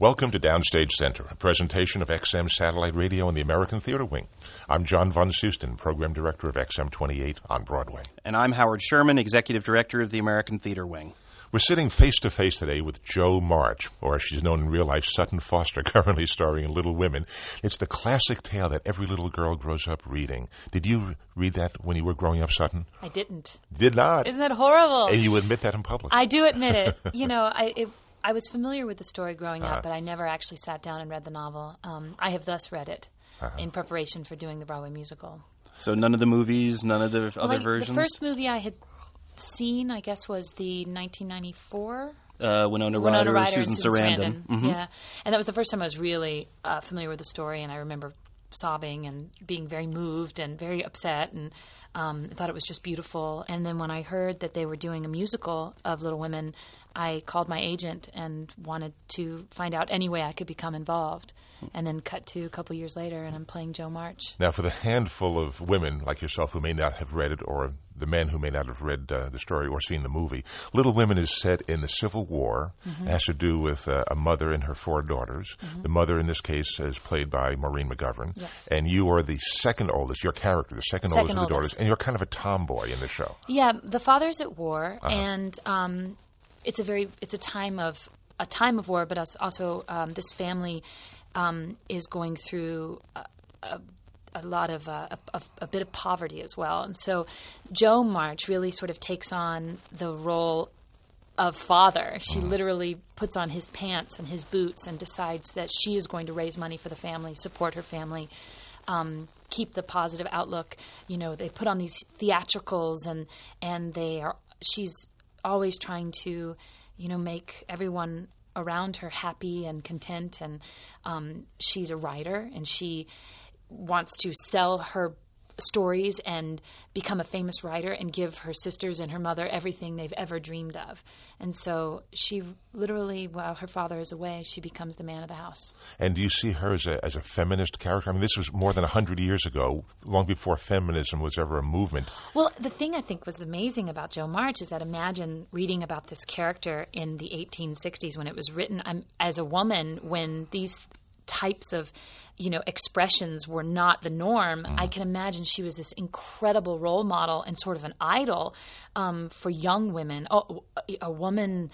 Welcome to Downstage Center, a presentation of XM Satellite Radio and the American Theater Wing. I'm John Von Soosten, Program Director of XM 28 on Broadway. And I'm Howard Sherman, Executive Director of the American Theater Wing. We're sitting face to face today with Jo March, or as she's known in real life, Sutton Foster, currently starring in Little Women. It's the classic tale that every little girl grows up reading. Did you read that when you were growing up, Sutton? I didn't. Did not. Isn't that horrible? And you admit that in public. I do admit it. you know, I it, I was familiar with the story growing Uh-huh. up, but I never actually sat down and read the novel. Um, I have thus read it Uh-huh. in preparation for doing the Broadway musical. So none of the movies, none of the other Like, versions. The first movie I had seen, I guess, was the 1994 uh, Winona, Winona Ryder, Ryder Susan and Susan Sarandon. Mhm. Yeah, and that was the first time I was really uh, familiar with the story, and I remember sobbing and being very moved and very upset, and um, I thought it was just beautiful. And then when I heard that they were doing a musical of Little Women, I called my agent and wanted to find out any way I could become involved. And then cut to a couple years later, and I'm playing Jo March. Now, for the handful of women like yourself who may not have read it, or the men who may not have read uh, the story or seen the movie, Little Women is set in the Civil War. Mm-hmm. It has to do with uh, a mother and her four daughters. The mother, in this case, is played by Maureen McGovern. Yes. And you are the second oldest, your character, the second, Second oldest of the daughters. And you're kind of a tomboy in the show. Yeah, the father's at war, Uh-huh. and um, it's a very it's a time of a time of war, but us- also um, this family um, is going through a, a, a lot of uh, a, a, a bit of poverty as well, and so Jo March really sort of takes on the role of father. She literally puts on his pants and his boots and decides that she is going to raise money for the family, support her family, um, keep the positive outlook. You know, they put on these theatricals and and they are. She's always trying to, you know, make everyone around her happy and content. And um, she's a writer and she wants to sell her stories and become a famous writer and give her sisters and her mother everything they've ever dreamed of. And so she literally, while her father is away, she becomes the man of the house. And do you see her as a, as a feminist character? I mean, this was more than 100 years ago, long before feminism was ever a movement. Well, the thing I think was amazing about Jo March is that imagine reading about this character in the 1860s when it was written um, as a woman when these types of you know expressions were not the norm i can imagine she was this incredible role model and sort of an idol um, for young women a, a woman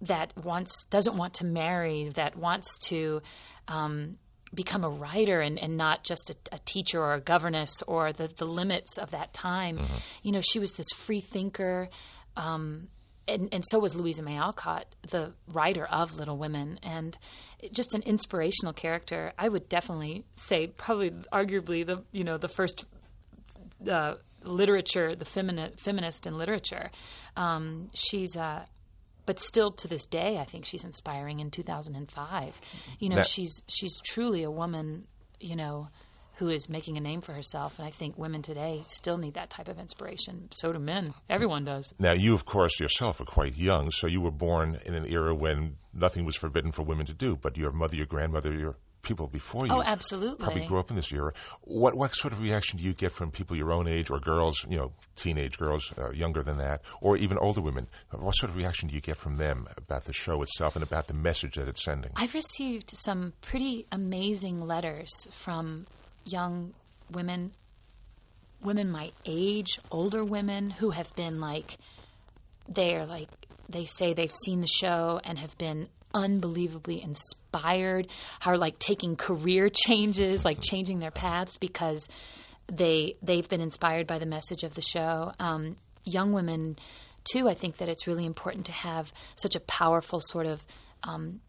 that wants doesn't want to marry that wants to um, become a writer and, and not just a, a teacher or a governess or the, the limits of that time. You know, she was this free thinker. Um, and, and so was Louisa May Alcott, the writer of Little Women, and just an inspirational character. I would definitely say, probably, arguably, the you know the first uh, literature, the femini- feminist in literature. Um, she's, uh, but still to this day, I think she's inspiring. In 2005, you know, That- she's she's truly a woman, you know, who is making a name for herself. And I think women today still need that type of inspiration. So do men. Everyone does. Now, you, of course, yourself are quite young, so you were born in an era when nothing was forbidden for women to do. But your mother, your grandmother, your people before you Oh, absolutely. probably grew up in this era. What what sort of reaction do you get from people your own age or girls, you know, teenage girls, uh, younger than that, or even older women? What sort of reaction do you get from them about the show itself and about the message that it's sending? I've received some pretty amazing letters from young women, women my age, older women who have been like, they're like, they say they've seen the show and have been unbelievably inspired, are like taking career changes, like changing their paths because they they've been inspired by the message of the show. Um, young women, too, I think that it's really important to have such a powerful sort of um,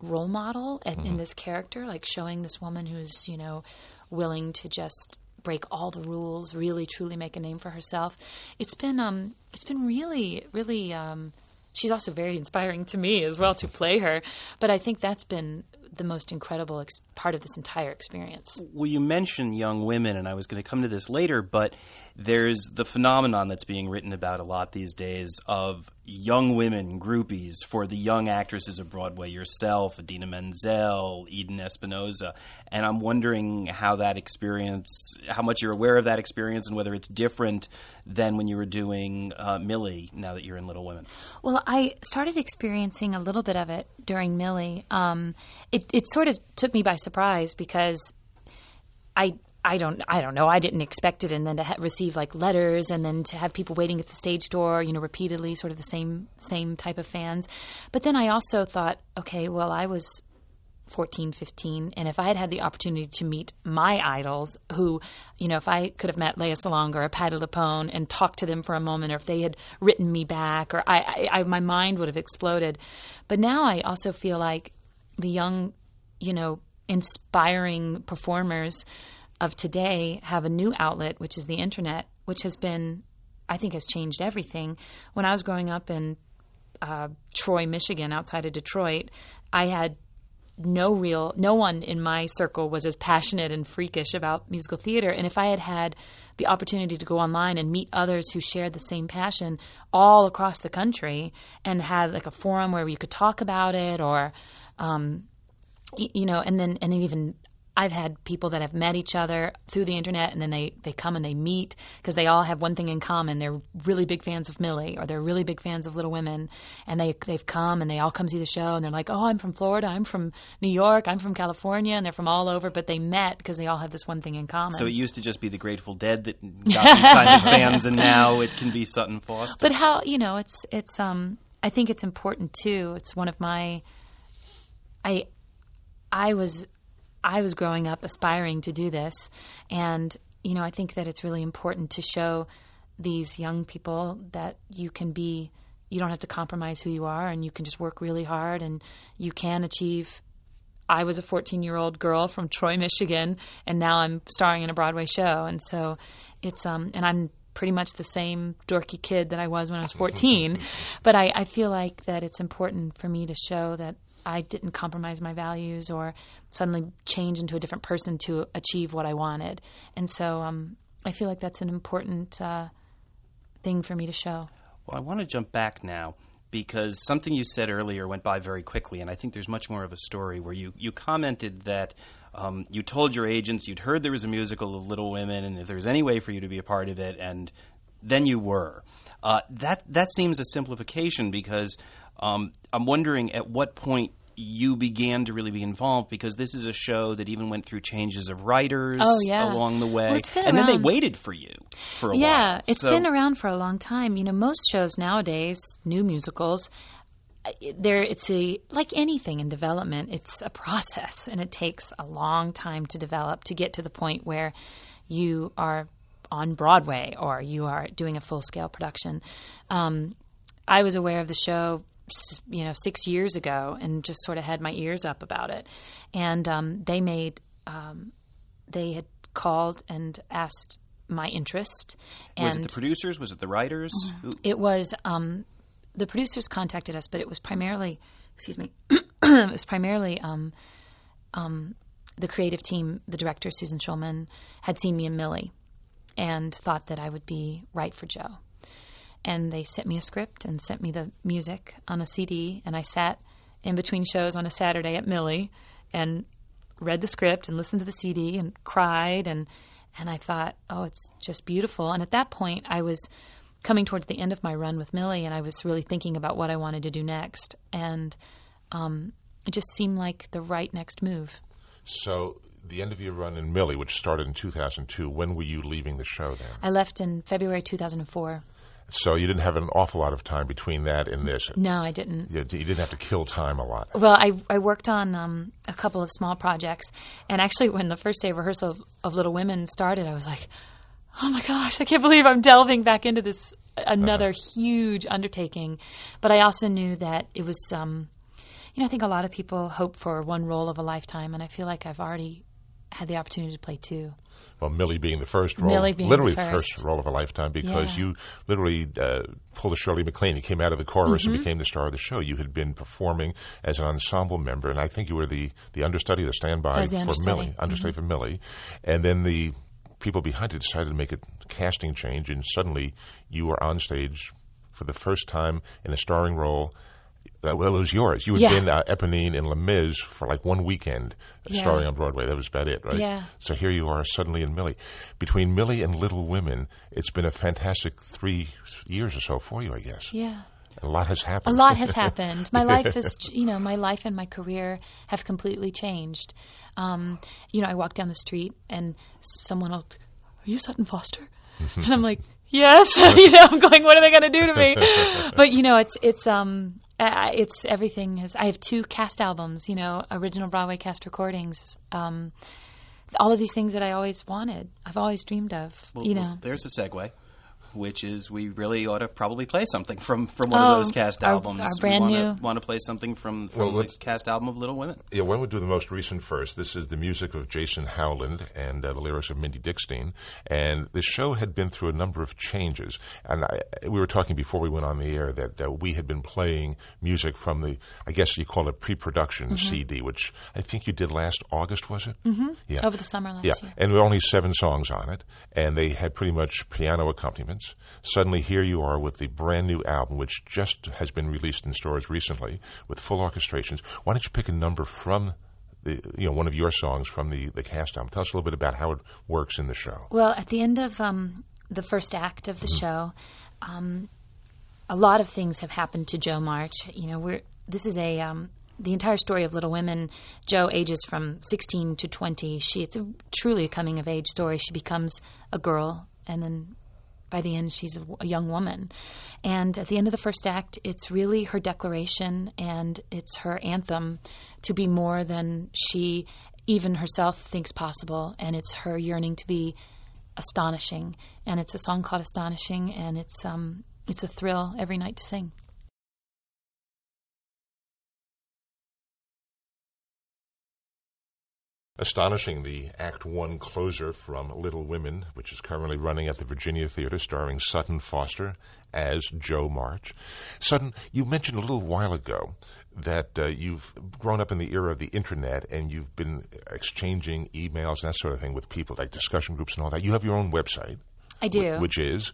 role model at, in this character, like showing this woman who's you know willing to just break all the rules, really truly make a name for herself. It's been um, it's been really really. Um, she's also very inspiring to me as well to play her, but I think that's been the most incredible ex- part of this entire experience. Well, you mentioned young women, and I was going to come to this later, but there's the phenomenon that's being written about a lot these days of young women groupies for the young actresses of Broadway, yourself, Idina Menzel, Eden Espinosa. And I'm wondering how that experience, how much you're aware of that experience, and whether it's different than when you were doing uh, Millie now that you're in Little Women. Well, I started experiencing a little bit of it during Millie. Um, it, it sort of took me by surprise because I I don't I don't know. I didn't expect it. And then to ha- receive like letters and then to have people waiting at the stage door you know repeatedly sort of the same same type of fans. But then I also thought okay well I was 14 15 and if I had had the opportunity to meet my idols who you know if I could have met Lea Salonga or Patti LuPone and talked to them for a moment or if they had written me back or I, I, I my mind would have exploded. But now I also feel like the young you know inspiring performers of today have a new outlet, which is the internet, which has been, I think, has changed everything. When I was growing up in uh, Troy, Michigan, outside of Detroit, I had no real, no one in my circle was as passionate and freakish about musical theater. And if I had had the opportunity to go online and meet others who shared the same passion all across the country and had like a forum where you could talk about it or, um, you know, and then and then even I've had people that have met each other through the internet and then they, they come and they meet because they all have one thing in common. They're really big fans of Millie or they're really big fans of Little Women. And they, they've come and they all come see the show and they're like, oh, I'm from Florida. I'm from New York. I'm from California. And they're from all over, but they met because they all have this one thing in common. So it used to just be the Grateful Dead that got these kinds of fans and now it can be Sutton Foster. But how, you know, it's, it's, um, I think it's important too. It's one of my, I, I was I was growing up aspiring to do this. And, you know, I think that it's really important to show these young people that you can be, you don't have to compromise who you are and you can just work really hard and you can achieve. I was a 14 year old girl from Troy, Michigan, and now I'm starring in a Broadway show. And so it's, um, and I'm pretty much the same dorky kid that I was when I was 14. but I, I feel like that it's important for me to show that I didn't compromise my values or suddenly change into a different person to achieve what I wanted. And so um, I feel like that's an important uh, thing for me to show. Well, I want to jump back now because something you said earlier went by very quickly, and I think there's much more of a story where you, you commented that um, you told your agents you'd heard there was a musical of Little Women, and if there was any way for you to be a part of it, and then you were. Uh, that that seems a simplification because um, I'm wondering at what point you began to really be involved because this is a show that even went through changes of writers oh, yeah. along the way. Well, and around. then they waited for you for a yeah, while. Yeah, it's so, been around for a long time. You know, most shows nowadays, new musicals, there it's a like anything in development, it's a process and it takes a long time to develop to get to the point where you are on Broadway or you are doing a full scale production. Um, I was aware of the show you know six years ago and just sort of had my ears up about it. And um, they made um, they had called and asked my interest and was it the producers? Was it the writers? Mm-hmm. it was um, the producers contacted us but it was primarily excuse me it was primarily um, um, the creative team the director susan schulman had seen me in millie and thought that i would be right for jo and they sent me a script and sent me the music on a CD. And I sat in between shows on a Saturday at Millie and read the script and listened to the CD and cried and and I thought, oh, it's just beautiful. And at that point, I was coming towards the end of my run with Millie, and I was really thinking about what I wanted to do next, and um, it just seemed like the right next move. So the end of your run in Millie, which started in 2002, when were you leaving the show then? I left in February 2004. So you didn't have an awful lot of time between that and this. No, I didn't. You, you didn't have to kill time a lot. Well, I, I worked on um, a couple of small projects, and actually, when the first day of rehearsal of, of, Little Women started, I was like, "Oh my gosh, I can't believe I'm delving back into this another uh-huh. huge undertaking." But I also knew that it was, um, you know, I think a lot of people hope for one role of a lifetime, and I feel like I've already had the opportunity to play two. Well, Millie being the first role, literally the first. first. role of a lifetime, because yeah. you literally uh, pulled a Shirley MacLaine. You came out of the chorus mm-hmm. and became the star of the show. You had been performing as an ensemble member, and I think you were the, the understudy, the standby the for understudy. Millie, understudy mm-hmm. for Millie, and then the people behind it decided to make a casting change, and suddenly you were on stage for the first time in a starring role. Uh, well, it was yours. You had Yeah. been uh, Eponine in Les Mis for like one weekend, Yeah. starring on Broadway. That was about it, right? Yeah. So here you are suddenly in Millie. Between Millie and Little Women, it's been a fantastic three years or so for you, I guess. Yeah. A lot has happened. A lot has happened. My life is, you know, my life and my career have completely changed. Um, you know, I walk down the street and someone will, are you Sutton Foster? and I'm like, yes. you know, I'm going, what are they going to do to me? but you know, it's it's um, uh, it's everything. Has I have two cast albums. You know, original Broadway cast recordings. Um, all of these things that I always wanted. I've always dreamed of. Well, you well, know. there's a segue, which is we really ought to probably play something from, from one Oh, of those cast our- albums. our brand we new- wanna, Want to play something from, from Well, the cast album of Little Women? Yeah, why don't we do the most recent first? This is the music of Jason Howland and uh, the lyrics of Mindi Dickstein. And the show had been through a number of changes. And I, we were talking before we went on the air that uh, we had been playing music from the, I guess you call it pre-production CD, which I think you did last August, was it? Mm-hmm. Yeah. Over the summer last Yeah, year. and there were only seven songs on it, and they had pretty much piano Suddenly, here you are with the brand new album, which just has been released in stores recently with full orchestrations. Why don't you pick a number from the, you know, one of your songs from the, the cast album? Tell us a little bit about how it works in the show. Well, at the end of um, the first act of the Mm-hmm. show, um, a lot of things have happened to Jo March. You know, we're this is a um, the entire story of Little Women. Jo ages from 16 to 20. She it's a, truly a coming of age story. She becomes a girl, and then by the end, she's a, a young woman. And at the end of the first act, it's really her declaration and it's her anthem to be more than she even herself thinks possible. And it's her yearning to be astonishing. And it's a song called Astonishing, and it's um, it's a thrill every night to sing. Astonishing, the Act One closer from Little Women, which is currently running at the Virginia Theater, starring Sutton Foster as Jo March. Sutton, you mentioned a little while ago that uh, you've grown up in the era of the internet and you've been exchanging emails and that sort of thing with people, like discussion groups and all that. You have your own website, I do. which is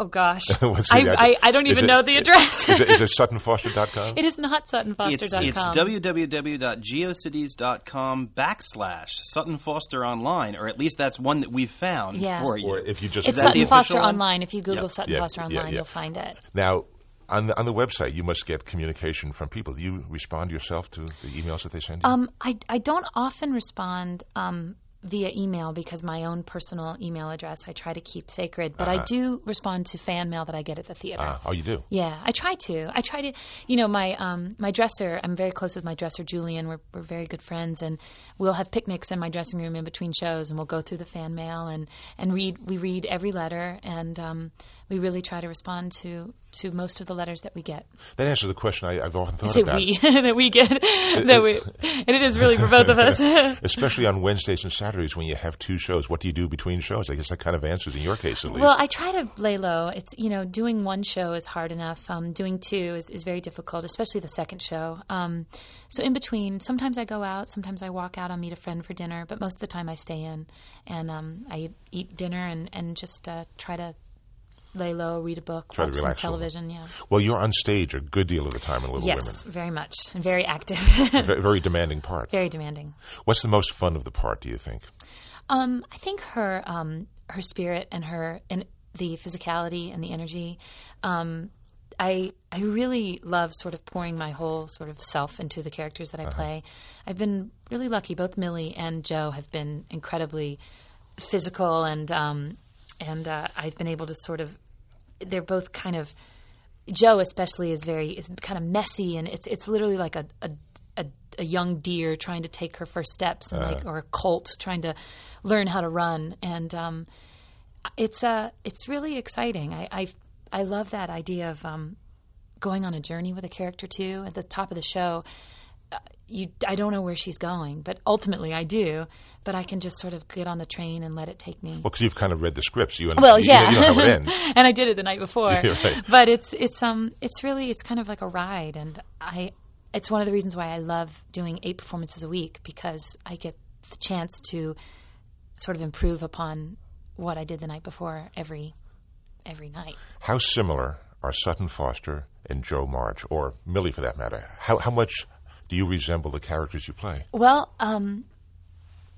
oh gosh, What's the I. I, I don't even it- know the address. is it, is it suttonfoster.com? it is not SuttonFoster.com. It's, it's www.geocities.com backslash Sutton Foster Online, or at least that's one that we've found Yeah. for you. Or if you just It's Is Sutton Foster official one? Online. If you Google Yeah. Sutton Yeah, Foster yeah, Online, yeah. you'll find it. Now, on the, on the website, you must get communication from people. Do you respond yourself to the emails that they send you? Um, I, I don't often respond um, via email because my own personal email address I try to keep sacred, but I do respond to fan mail that I get at the theater. Ah, oh, you do? Yeah, I try to. I try to. You know, my um, my dresser. I'm very close with my dresser, Julian. We're we're very good friends, and we'll have picnics in my dressing room in between shows, and we'll go through the fan mail and and read. We read every letter, and um, we really try to respond to to most of the letters that we get. That answers the question I, I've often thought it about. we that we get that we, and it is really for both of us. Especially on Wednesdays and Saturdays when you have two shows. What do you do between shows? I guess that kind of answers in your case at least. Well, I try to lay low. It's you know, doing one show is hard enough. Um, doing two is, is very difficult, especially the second show. Um, so in between, sometimes I go out, sometimes I walk out. I'll meet a friend for dinner, but most of the time I stay in and um, I eat dinner and and just uh, try to lay low, read a book, Try watch some television. Yeah. well, you're on stage a good deal of the time in Little Yes, very much, and very active, Very, very demanding part. very demanding. What's the most fun of the part, do you think? Um, I think her um, her spirit and her and the physicality and the energy. Um, I I really love sort of pouring my whole sort of self into the characters that I play. I've been really lucky. Both Millie and Jo have been incredibly physical, and um, and uh, I've been able to sort of. They're both kind of. Jo especially is very is kind of messy, and it's it's literally like a. a a, a young deer trying to take her first steps, and like, or a colt trying to learn how to run, and um, it's uh, it's really exciting. I, I I love that idea of um, going on a journey with a character too. At the top of the show, uh, you I don't know where she's going, but ultimately I do. But I can just sort of get on the train and let it take me. Well, because you've kind of read the scripts. You, and Well, you, yeah, You know it ends. and I did it the night before. Right. But it's it's um it's really it's kind of like a ride, and I it's one of the reasons why I love doing eight performances a week because I get the chance to sort of improve upon what I did the night before every every night. How similar are Sutton Foster and Jo March, or Millie for that matter? How, how much do you resemble the characters you play? Well, um,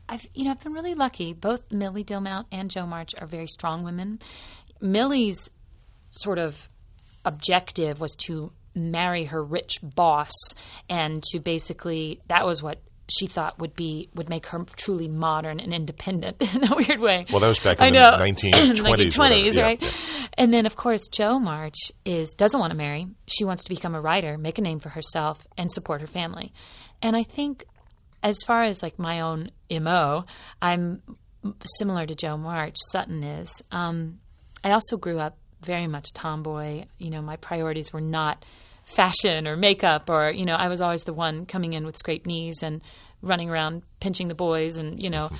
I've you know I've been really lucky. Both Millie Dillmount and Jo March are very strong women. Millie's sort of objective was to marry her rich boss and to basically that was what she thought would be would make her truly modern and independent in a weird way. Well, that was back in I the know. 1920s, 1920s, right? yeah. And then, of course, Jo March is doesn't want to marry. She wants to become a writer, make a name for herself, and support her family. And I think, as far as like my own mo, I'm similar to Jo March. Sutton is. Um, I also grew up very much tomboy. You know, my priorities were not fashion or makeup or you know I was always the one coming in with scraped knees and running around pinching the boys and you know mm-hmm.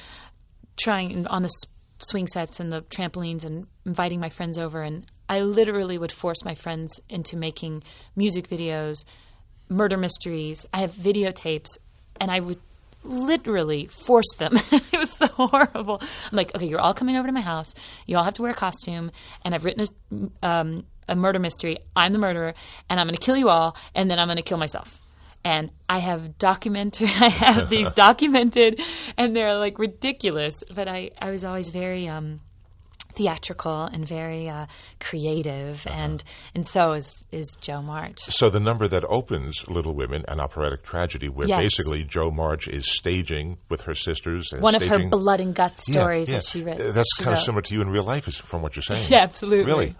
trying on the swing sets and the trampolines and inviting my friends over and I literally would force my friends into making music videos, murder mysteries. I have videotapes and I would literally forced them. it was so horrible. I'm like, okay, you're all coming over to my house. You all have to wear a costume, and I've written a, um, a murder mystery. I'm the murderer, and I'm going to kill you all, and then I'm going to kill myself. And I have documented. I have these documented, and they're like ridiculous. But I, I was always very um, theatrical and very uh, creative, and and so is is Jo March. So the number that opens Little Women, an operatic tragedy, where Yes. basically Jo March is staging with her sisters. And One of her blood and guts Yeah, stories yeah. that she wrote. That's she kind of similar to you in real life, is from what you're saying. Yeah, absolutely. Really?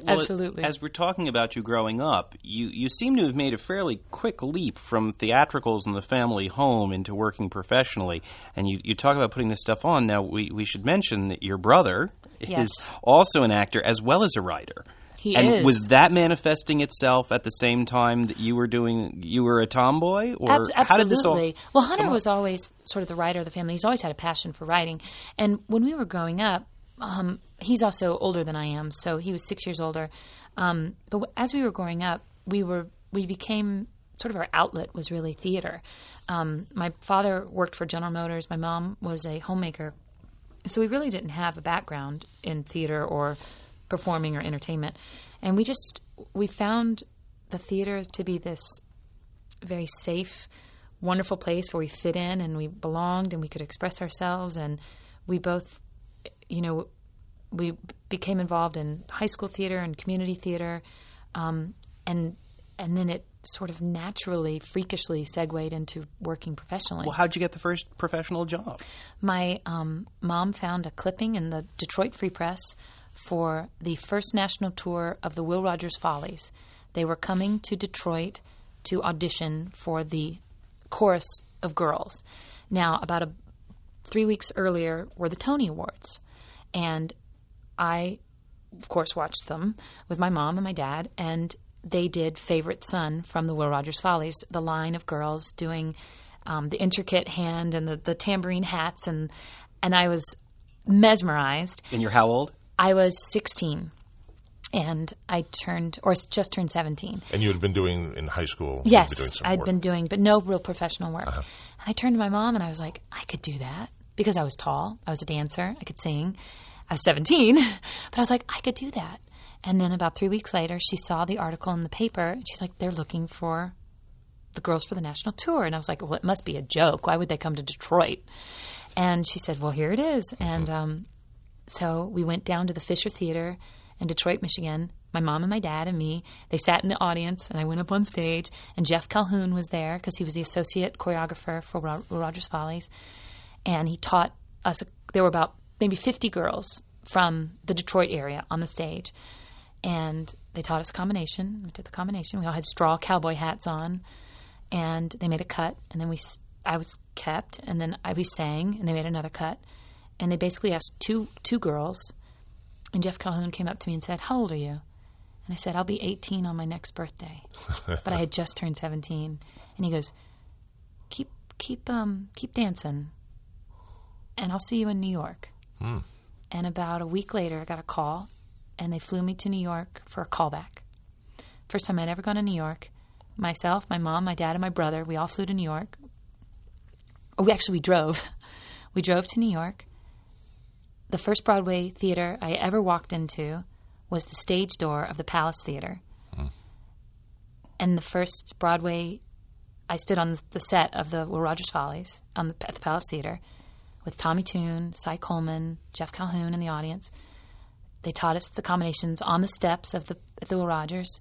Well, Absolutely. As we're talking about you growing up, you, you seem to have made a fairly quick leap from theatricals in the family home into working professionally. And you, you talk about putting this stuff on. Now, we, we should mention that your brother Yes. is also an actor as well as a writer. He and is. was that manifesting itself at the same time that you were doing you were a tomboy or Ab- how did this all absolutely. well, Hunter was always sort of the writer of the family. He's always had a passion for writing. And when we were growing up, um, he's also older than I am, so he was six years older. Um, but w- as we were growing up, we were we became sort of our outlet was really theater. Um, my father worked for General Motors. My mom was a homemaker, so we really didn't have a background in theater or performing or entertainment. And we just we found the theater to be this very safe, wonderful place where we fit in and we belonged and we could express ourselves. And we both, you know, we became involved in high school theater and community theater, um, and and then it sort of naturally, freakishly segued into working professionally. well how'd you get the first professional job My um, mom found a clipping in the Detroit Free Press for the first national tour of the Will Rogers Follies. They were coming to Detroit to audition for the chorus of girls. Now, about a, three weeks earlier were the Tony Awards, and I, of course, watched them with my mom and my dad, and they did "Favorite Son" from the Will Rogers Follies. The line of girls doing um, the intricate hand and the, the tambourine hats, and and I was mesmerized. and you're how old I was 16, and I turned, or just turned 17. And you had been doing in high school. Yes, been I'd work. been doing, but no real professional work. And I turned to my mom and I was like, I could do that because I was tall. I was a dancer. I could sing. I was 17, but I was like, I could do that. And then about three weeks later, she saw the article in the paper and she's like, they're looking for the girls for the national tour. And I was like, well, it must be a joke. Why would they come to Detroit? And she said, well, here it is. And um, so we went down to the Fisher Theater in Detroit, Michigan. My mom and my dad and me. They sat in the audience, and I went up on stage. And Jeff Calhoun was there because he was the associate choreographer for Ro- Rogers Follies, and he taught us. There were about maybe 50 girls from the Detroit area on the stage, and they taught us a combination. We did the combination. We all had straw cowboy hats on, and they made a cut, and then we I was kept, and then I we sang, and they made another cut, and they basically asked two two girls, and Jeff Calhoun came up to me and said, "How old are you?" And I said, "I'll be 18 on my next birthday," but I had just turned 17, and he goes, "Keep keep um keep dancing, and I'll see you in New York." And about a week later, I got a call, and they flew me to New York for a callback. First time I'd ever gone to New York. Myself, my mom, my dad, and my brother, we all flew to New York. Oh, we actually we drove. We drove to New York, the first Broadway theater I ever walked into was the stage door of the Palace Theater. Hmm. And the first Broadway, I stood on the set of the Will Rogers Follies on the, at the Palace Theater with Tommy Tune, Cy Coleman, Jeff Calhoun in the audience. They taught us the combinations on the steps of the, at the Will Rogers.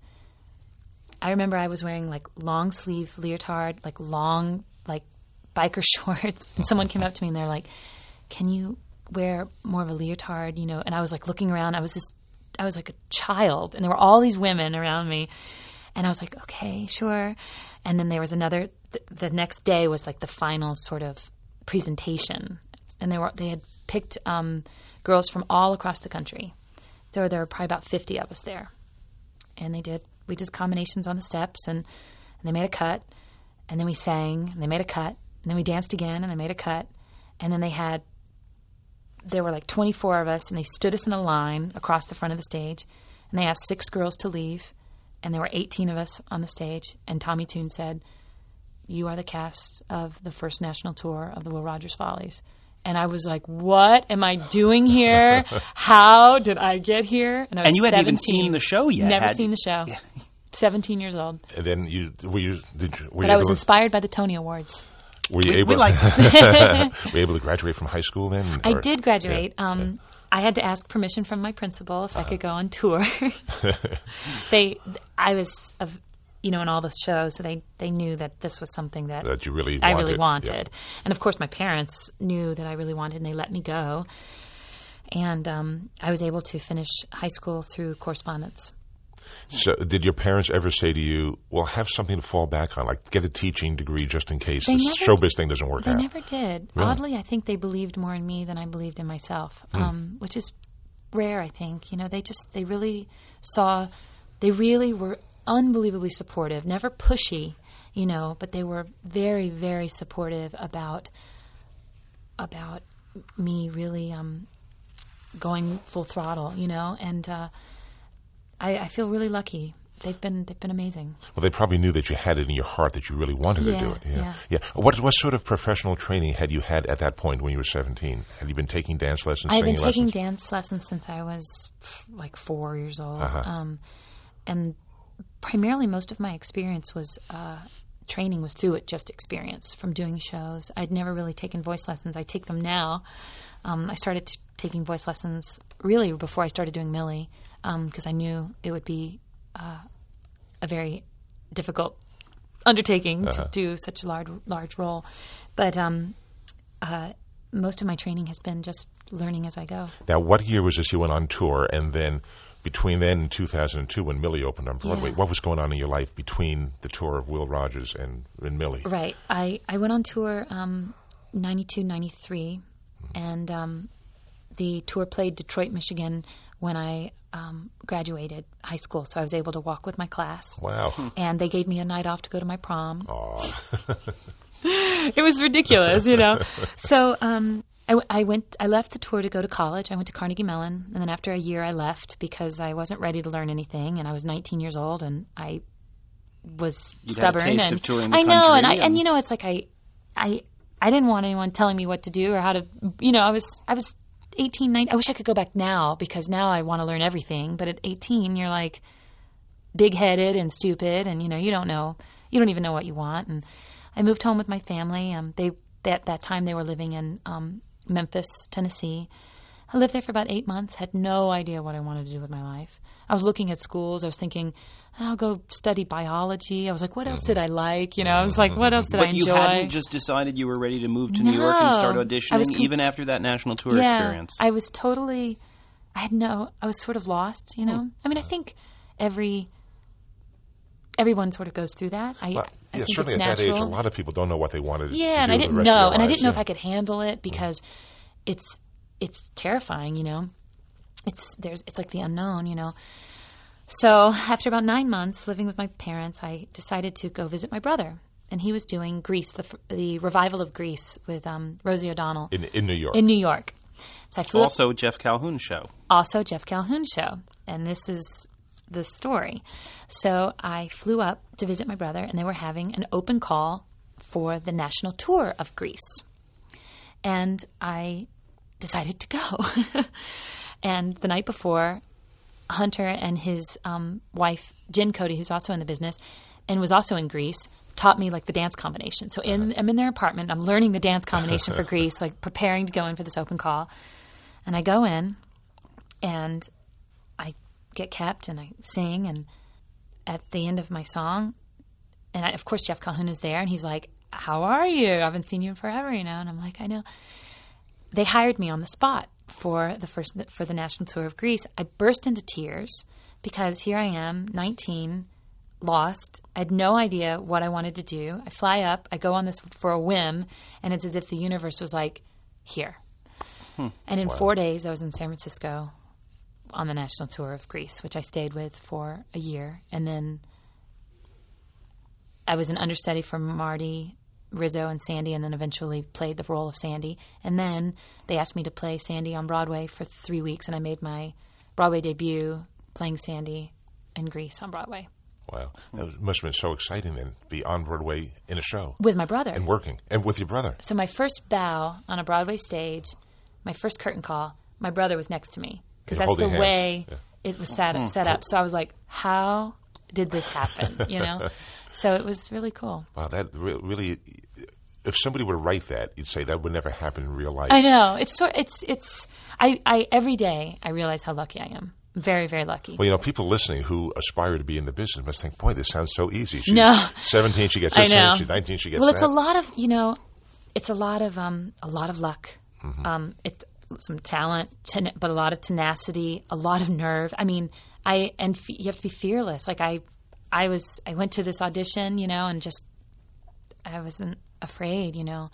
I remember I was wearing like long sleeve leotard, like long like biker shorts, and someone came up to me and they're like, "Can you wear more of a leotard?" You know, and I was like looking around. I was just, I was like a child, and there were all these women around me, and I was like, "Okay, sure." And then there was another. Th- the next day was like the final sort of presentation, and they were they had picked um, girls from all across the country. Were there were probably about fifty of us there, and they did we did combinations on the steps and, and they made a cut. And then we sang and they made a cut. And then we danced again and they made a cut. And then they had there were like 24 of us and they stood us in a line across the front of the stage. And they asked six girls to leave. And there were 18 of us on the stage. And tommy tune said you are the cast of the first national tour of the will rogers follies and I was like, "What am I doing here? How did I get here?" And, and you hadn't 17. even seen the show yet. Never seen the show. Yeah. Seventeen years old. And then you were you did you, were but you I was to, inspired by the Tony Awards. Were you we, able? We like were you able to graduate from high school then? I or- did graduate. Yeah, um, yeah. I had to ask permission from my principal if I Uh-huh. could go on tour. they, I was, of, you know, in all the shows, so they they knew that this was something that That you really I wanted, really yeah. wanted, and of course my parents knew that I really wanted, and they let me go. And um, I was able to finish high school through correspondence. So, did your parents ever say to you, "Well, have something to fall back on, like get a teaching degree just in case They this never- showbiz thing doesn't work They out"? never did. Really? Oddly, I think they believed more in me than I believed in myself, Hmm. um, which is rare. I think you know they just they really saw, they really were unbelievably supportive, never pushy, you know, but they were very very supportive about about me really um, going full throttle, you know, and uh, I, I feel really lucky. They've been they've been amazing. Well, they probably knew that you had it in your heart that you really wanted to do it. Yeah, yeah. yeah. What what sort of professional training had you had at that point when you were seventeen? Had you been taking dance lessons? I've been taking lessons? dance lessons since I was like four years old, Uh-huh. um, and primarily most of my experience was uh, training was through it just experience from doing shows. I'd never really taken voice lessons. I take them now. Um, I started t- taking voice lessons really before I started doing Millie because I knew it would be uh, a very difficult undertaking to do such a large large role. But um, uh, most of my training has been just learning as I go. Now, what year was this you went on tour, and then between then and 2002, when Millie opened on Broadway, Yeah. what was going on in your life between the tour of Will Rogers and, and Millie? Right. I, I went on tour um, 92, 93, and um, the tour played Detroit, Michigan when I um, graduated high school. So I was able to walk with my class. Wow. And they gave me a night off to go to my prom. Aw. it was ridiculous, you know. so um, I, w- I went. I left the tour to go to college. I went to Carnegie Mellon, and then after a year, I left because I wasn't ready to learn anything, and I was 19 years old, and I was You'd stubborn. and of touring the I know, and I and and- you know, it's like I, I, I didn't want anyone telling me what to do or how to. You know, I was I was 18, 19. I wish I could go back now because now I want to learn everything. But at 18, you're like big headed and stupid, and you know, you don't know, you don't even know what you want. And I moved home with my family. Um, they at that time they were living in um, Memphis, Tennessee. I lived there for about eight months. Had no idea what I wanted to do with my life. I was looking at schools. I was thinking, I'll go study biology. I was like, what else did I like? You know, I was like, what else did I enjoy? But you hadn't just decided you were ready to move to New York and start auditioning, even after that national tour yeah, experience. I was totally. I had no. I was sort of lost. You know. Hmm. I mean, I think every everyone sort of goes through that. I, Well, I yeah, think certainly it's at that age, a lot of people don't know what they wanted to do. Yeah, and I didn't rest know, their and I didn't know if. I could handle it because it's it's terrifying, you know. It's there's it's like the unknown, you know. So after about nine months living with my parents, I decided to go visit my brother, and he was doing Grease, the the revival of Grease with um, Rosie O'Donnell in, in New York. in New York. So I flew up also, Jeff Calhoun show. also Jeff Calhoun show, and this is the story. So I flew up to visit my brother, and they were having an open call for the national tour of Grease, and I decided to go. and the night before, Hunter and his um, wife, Jen Cody, who's also in the business and was also in Grease, taught me like the dance combination. So in, I'm in their apartment. I'm learning the dance combination for Grease, like preparing to go in for this open call. And I go in and get kept and I sing. And at the end of my song, and I, of course, Jeff Calhoun is there and he's like, How are you? I haven't seen you in forever, you know? And I'm like, I know. They hired me on the spot for the first for the national tour of Grease. I burst into tears because here I am, 19, lost. I had no idea what I wanted to do. I fly up, I go on this for a whim, and it's as if the universe was like, here. Hmm. And in four days, I was in San Francisco on the national tour of Grease, which I stayed with for a year. And then I was an understudy for Marty, Rizzo, and Sandy, and then eventually played the role of Sandy. And then they asked me to play Sandy on Broadway for three weeks, and I made my Broadway debut playing Sandy in Grease on Broadway Wow. That must have been so exciting then, to be on Broadway in a show with my brother. and working and with your brother. So my first bow on a Broadway stage, my first curtain call, my brother was next to me because that's the hands. way Yeah. it was set up, set up. So I was like, "How did this happen?" You know. so it was really cool. Wow, that re- really. If somebody were to write that, you'd say that would never happen in real life. I know it's so it's it's I I every day I realize how lucky I am. Very very lucky. Well, you know, people listening who aspire to be in the business must think, "Boy, this sounds so easy." She's No. seventeen, she gets I this. know. She's nineteen, she gets well, that. it's a lot of you know, it's a lot of um, a lot of luck. Mm-hmm. Um, it's some talent, ten- but a lot of tenacity, a lot of nerve. I mean, I and you have to be fearless. Like I, I was, I went to this audition, you know, and just I wasn't afraid, you know.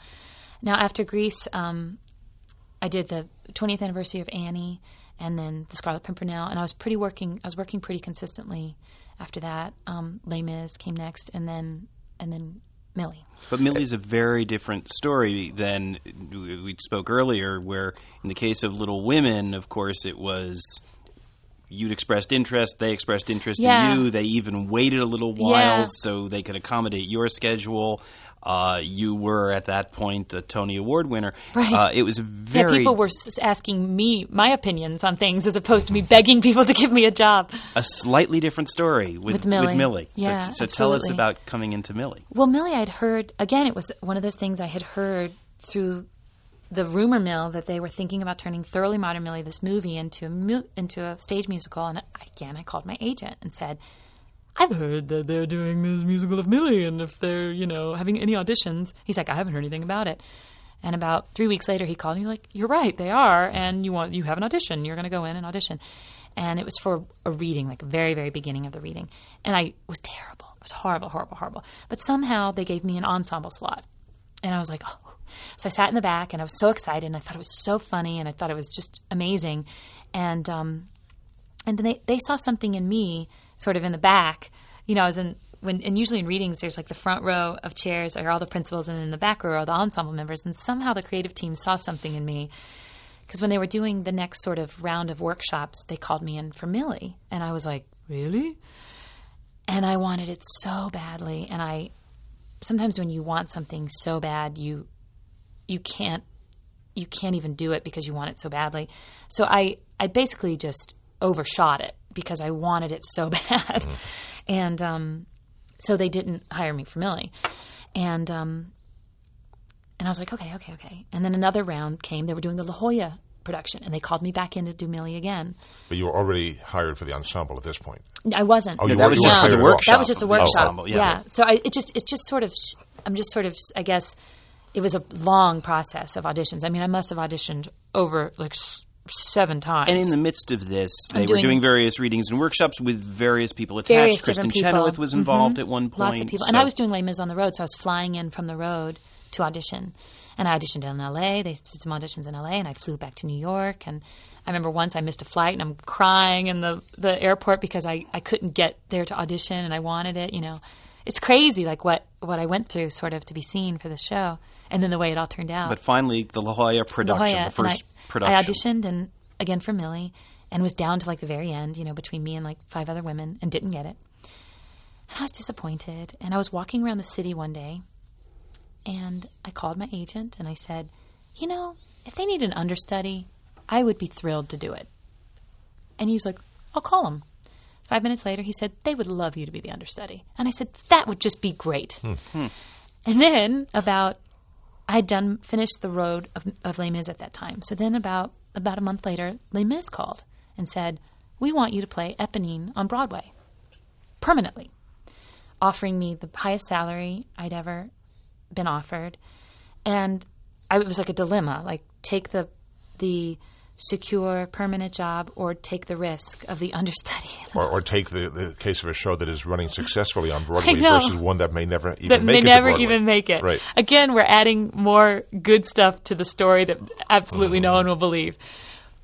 Now after Grease, um, I did the 20th anniversary of Annie, and then the Scarlet Pimpernel, and I was pretty working. I was working pretty consistently after that. Um, Les Mis came next, and then and then Millie. But Millie's a very different story than we spoke earlier, where in the case of Little Women, of course, it was you'd expressed interest, they expressed interest Yeah. in you. They even waited a little while Yeah. so they could accommodate your schedule. Uh, you were at that point a Tony Award winner. Right. Uh, it was very yeah, people were s- asking me my opinions on things as opposed to me begging people to give me a job. a slightly different story with, With Millie. So, Yeah, so tell us about coming into Millie. Well, Millie, I'd heard again. It was one of those things I had heard through the rumor mill that they were thinking about turning Thoroughly Modern Millie, this movie, into a mu- into a stage musical. And again, I called my agent and said, "I've heard that they're doing this musical of Millie, and if they're you know having any auditions." He's like, "I haven't heard anything about it." And about three weeks later, he called me like, "You're right, they are, and you want you have an audition. You're going to go in and audition." And it was for a reading, like very very beginning of the reading, and I was terrible. It was horrible, horrible, horrible. But somehow they gave me an ensemble slot, and I was like, "Oh." So I sat in the back, and I was so excited, and I thought it was so funny, and I thought it was just amazing, and um, and then they, they saw something in me sort of in the back. You know, I was in when and usually in readings there's like the front row of chairs are all the principals and in the back row are the ensemble members and somehow the creative team saw something in me because when they were doing the next sort of round of workshops they called me in for Millie and I was like really and I wanted it so badly and I sometimes when you want something so bad you you can't you can't even do it because you want it so badly. So I I basically just overshot it because I wanted it so bad, and um, so they didn't hire me for Millie, and um, and I was like, okay, okay, okay. And then another round came. They were doing the La Jolla production, and they called me back in to do Millie again. But you were already hired for the ensemble at this point. I wasn't. Oh, you that were- was you just weren't the hired at all. workshop. That was just a workshop. ensemble, yeah. yeah. So I, it just it's just sort of I'm just sort of I guess it was a long process of auditions. I mean, I must have auditioned over like s- seven times. And in the midst of this, they were doing- doing various readings and workshops with various people attached. various Kristin people. Chenoweth was involved Mhm. at one point. Lots of people, so- and I was doing Les Mis on the road, so I was flying in from the road to audition. And I auditioned in L.A. They did some auditions in L.A. and I flew back to New York. And I remember once I missed a flight and I'm crying in the the airport because I I couldn't get there to audition and I wanted it. You know, it's crazy like what what I went through sort of to be seen for the show, and then the way it all turned out. But finally, the La Jolla La production, Jolla, the first I, production. I auditioned and again for Millie, and was down to like the very end, you know, between me and like five other women, and didn't get it. And I was disappointed. And I was walking around the city one day, and I called my agent and I said, you know, if they need an understudy, I would be thrilled to do it. And he was like, I'll call him. Five minutes later, he said, they would love you to be the understudy. And I said, that would just be great. Hmm. And then about, I had done, finished the road of, of Les Mis at that time. So then about, about a month later, Les Mis called and said, we want you to play Eponine on Broadway permanently, offering me the highest salary I'd ever been offered. And I, it was like a dilemma, like take the, the, secure permanent job or take the risk of the understudy. Or, or take the, the case of a show that is running successfully on Broadway versus one that may never even that make may never even make it. Right. Again, we're adding more good stuff to the story that absolutely no mm-hmm. one will believe.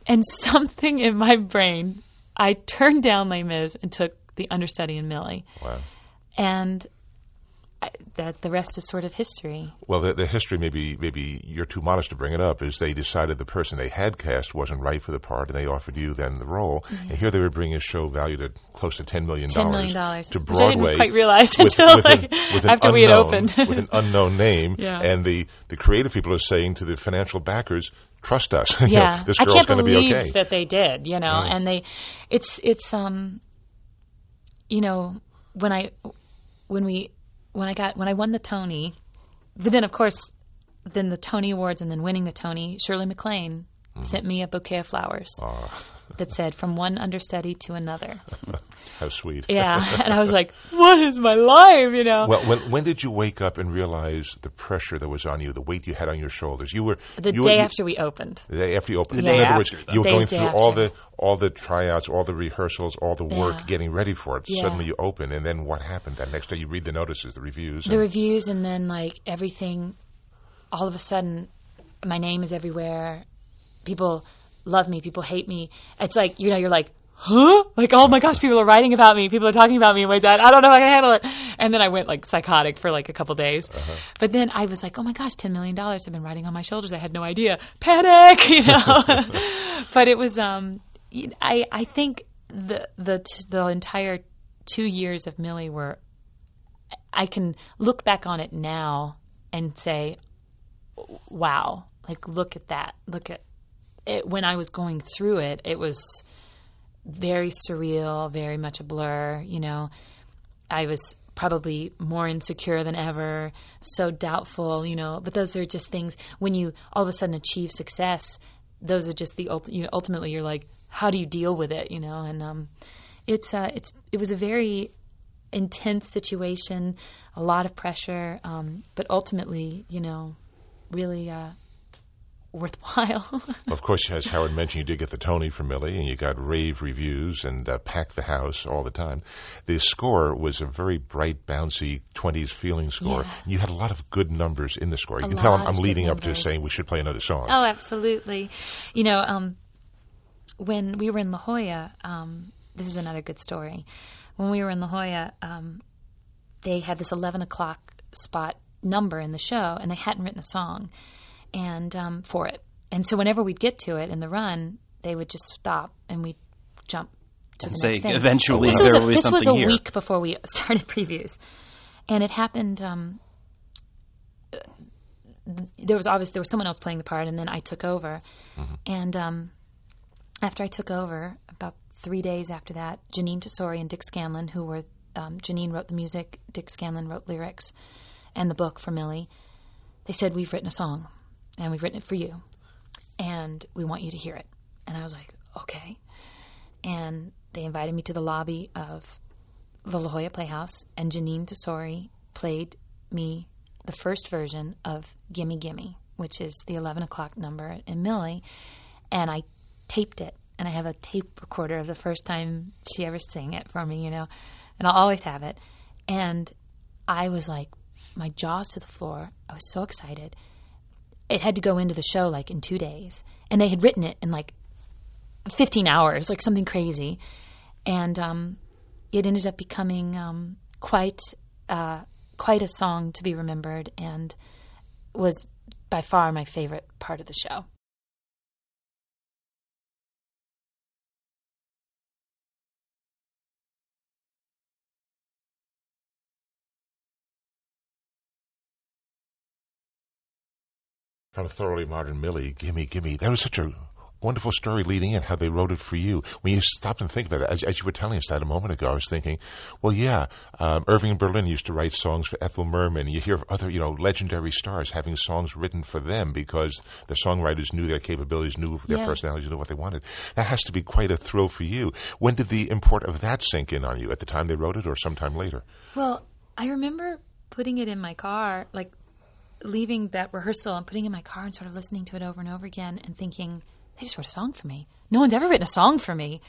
And something in my brain, I turned down Les Mis and took the understudy in Millie. Wow. And I, that the rest is sort of history. Well, the, the history, maybe maybe you're too modest to bring it up, is they decided the person they had cast wasn't right for the part, and they offered you then the role. And here they were bringing a show valued at close to ten million $10 million, to which I didn't Broadway. quite realize with- until, with an- like, with an after we had opened. with an unknown name. Yeah. And the the creative people are saying to the financial backers, "Trust us. You know, yeah, this girl's going to be okay." that they did. You know, and they, it's it's um, you know, when I when we when I got when I won the Tony, but then of course, then the Tony Awards and then winning the Tony, Shirley MacLaine Mm-hmm. sent me a bouquet of flowers ah. that said "From one understudy to another." How sweet. Yeah, and I was like, "What is my life?" You know. Well, when when did you wake up and realize the pressure that was on you, the weight you had on your shoulders? You were the you day were, after we opened. The day after you opened. The in other words, you were Day- going through all the all the tryouts, all the rehearsals, all the work, Yeah. getting ready for it. Yeah. Suddenly you open, and then what happened? That next day you read the notices, the reviews. the reviews and then like everything all of a sudden my name is everywhere people love me people hate me. It's like you know you're like huh? Like oh my gosh people are writing about me. People are talking about me in ways that i don't know if i can handle it. And then i went like psychotic for like a couple days. But then i was like oh my gosh 10 million dollars have been riding on my shoulders. I had no idea. Panic you know? But it was um i i think the the the entire two years of millie were I can look back on it now and say, wow, like look at that. Look at it. When I was going through it, it was very surreal, very much a blur, you know. I was probably more insecure than ever, so doubtful, you know. But those are just things when you all of a sudden achieve success. Those are just the ult- you know, ultimately you're like, how do you deal with it, you know? And um, it's uh, it's it was a very intense situation, a lot of pressure, um, but ultimately, you know, really uh, worthwhile. Of course, as Howard mentioned, you did get the Tony for Millie, and you got rave reviews and uh, packed the house all the time. The score was a very bright, bouncy '20s feeling score. Yeah. You had a lot of good numbers in the score. You A can tell I'm, I'm leading up to saying we should play another song. Oh, absolutely. You know, um, when we were in La Jolla, um, this is another good story. When we were in La Jolla, um, they had this 11 o'clock spot number in the show, and they hadn't written a song and um, for it. And so whenever we'd get to it in the run, they would just stop and we'd jump to And the say, next thing. eventually this there was a, will be this was a week before we started previews, and it happened. Um, there was obviously there was someone else playing the part, and then I took over. And um, after I took over, about three days after that, Jeanine Tesori and Dick Scanlon, who were um, Jeanine wrote the music, Dick Scanlon wrote lyrics, and the book for Millie. They said we've written a song, and we've written it for you, and we want you to hear it. And I was like, okay. And they invited me to the lobby of the La Jolla Playhouse, and Jeanine Tesori played me the first version of Gimme Gimme, which is the 11 o'clock number in Millie. And I taped it, and I have a tape recorder of the first time she ever sang it for me, you know, and I'll always have it. And I was like, my jaws to the floor. I was so excited. It had to go into the show like in two days, and they had written it in like 15 hours, like something crazy. And um, it ended up becoming um, quite uh, quite a song to be remembered, and was by far my favorite part of the show. From Thoroughly Modern Millie, Gimme, Gimme. That was such a wonderful story leading in, how they wrote it for you. When you stopped and think about it, as, as you were telling us that a moment ago, I was thinking, well, yeah, um, Irving Berlin used to write songs for Ethel Merman. You hear of other, you know, legendary stars having songs written for them because the songwriters knew their capabilities, knew their Yeah. personalities, knew what they wanted. That has to be quite a thrill for you. When did the import of that sink in on you? At the time they wrote it or sometime later? Well, I remember putting it in my car, like leaving that rehearsal and putting in my car and sort of listening to it over and over again and thinking, they just wrote a song for me. No one's ever written a song for me.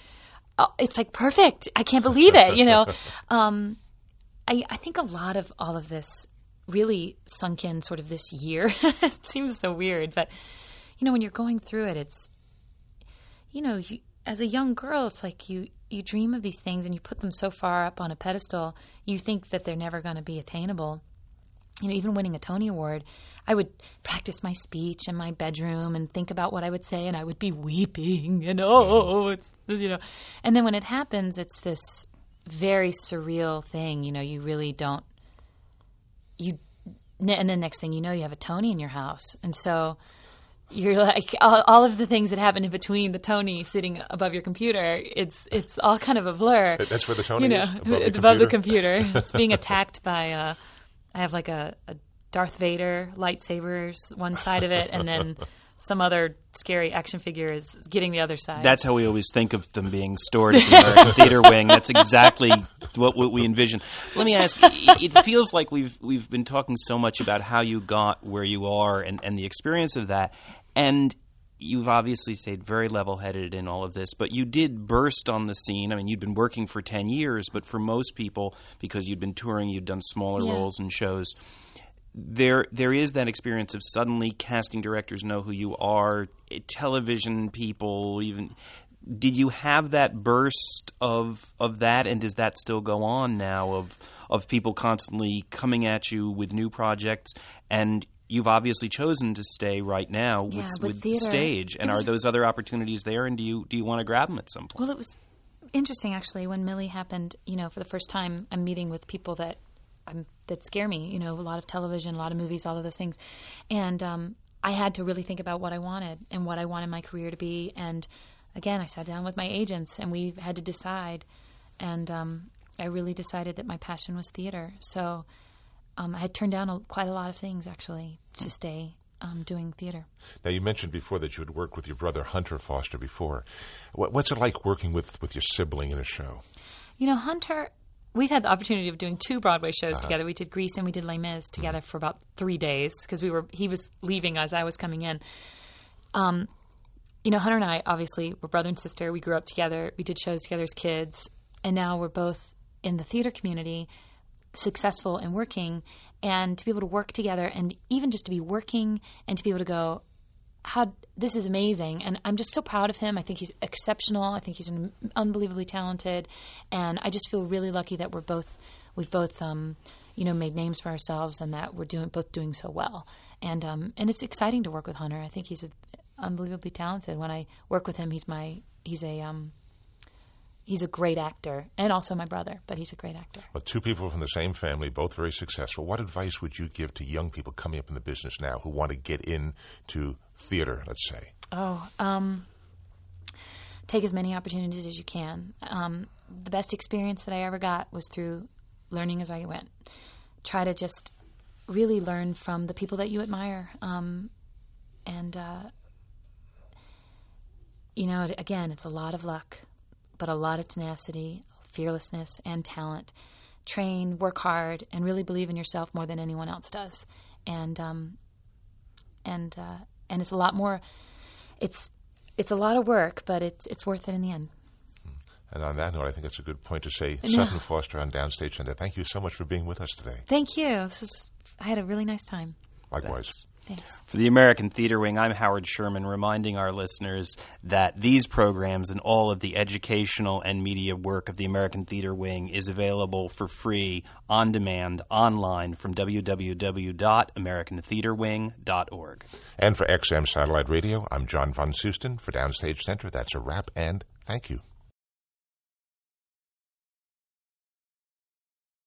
Oh, it's like perfect. I can't believe it, you know. um, I, I think a lot of all of this really sunk in sort of this year. it seems so weird, but you know, when you're going through it, it's you know, you, as a young girl, it's like you you dream of these things and you put them so far up on a pedestal, you think that they're never going to be attainable. You know, even winning a Tony Award, I would practice my speech in my bedroom and think about what I would say, and I would be weeping, and oh, it's you know, and then when it happens, it's this very surreal thing. You know, you really don't you, and then next thing you know, you have a Tony in your house, and so you're like all, all of the things that happen in between the Tony sitting above your computer. It's it's all kind of a blur. That's where the Tony you know, is? Above the it's above the computer? computer. it's being attacked by. Uh, I have like a, a Darth Vader lightsabers one side of it, and then some other scary action figure is getting the other side. That's how we always think of them being stored at the Theater Wing. That's exactly what, what we envision. Let me ask: It, it feels like we've we've been talking so much about how you got where you are and, and the experience of that, and you've obviously stayed very level-headed in all of this. But you did burst on the scene. I mean, you'd been working for ten years, but for most people, because you'd been touring, you'd done smaller Yeah. roles and shows there there is that experience of suddenly casting directors know who you are, eh, television people even. Did you have that burst of of that, and does that still go on now? Of of people constantly coming at you with new projects, and you've obviously chosen to stay right now with, Yeah, with theater. stage. And are those other opportunities there? And do you do you want to grab them at some point? Well, it was interesting actually when Millie happened. You know, for the first time, I'm meeting with people that um, that scare me. You know, a lot of television, a lot of movies, all of those things, and um, I had to really think about what I wanted and what I wanted my career to be. And again, I sat down with my agents, and we had to decide. And um, I really decided that my passion was theater. So um, I had turned down a, quite a lot of things actually to stay um, doing theater. Now, you mentioned before that you had worked with your brother Hunter Foster before. What, what's it like working with, with your sibling in a show? You know, Hunter, we've had the opportunity of doing two Broadway shows together. We did Grease and we did Les Mis together for about three days because we were he was leaving as I was coming in. Um, you know, Hunter and I obviously were brother and sister. We grew up together. We did shows together as kids, and now we're both in the theater community, successful and working. And to be able to work together, and even just to be working, and to be able to go, how this is amazing. And i'm just so proud of him. I think he's exceptional. I think he's unbelievably talented. And i just feel really lucky that we're both we've both um, you know made names for ourselves and that we're doing both doing so well. And um, and it's exciting to work with hunter. I think he's a, unbelievably talented. When i work with him he's my he's a um, he's a great actor and also my brother but he's a great actor Well, two people from the same family, both very successful. What advice would you give to young people coming up in the business now who want to get into theater, let's say? Oh, um, take as many opportunities as you can. Um, the best experience that I ever got was through learning as I went. Try to just really learn from the people that you admire. Um, and, uh, you know, again, it's a lot of luck, but a lot of tenacity, fearlessness, and talent. Train, work hard, and really believe in yourself more than anyone else does. And, um, and, uh, and it's a lot more it's it's a lot of work, but it's it's worth it in the end. And on that note, I think it's a good point to say Sutton Foster on Downstage Center. Thank you so much for being with us today. Thank you. This is I had a really nice time. Likewise. Thanks. For the American Theater Wing, I'm Howard Sherman, reminding our listeners that these programs and all of the educational and media work of the American Theater Wing is available for free on demand online from www.americantheaterwing.org. And for XM Satellite Radio, I'm John von Soosten for Downstage Center. That's a wrap, and thank you.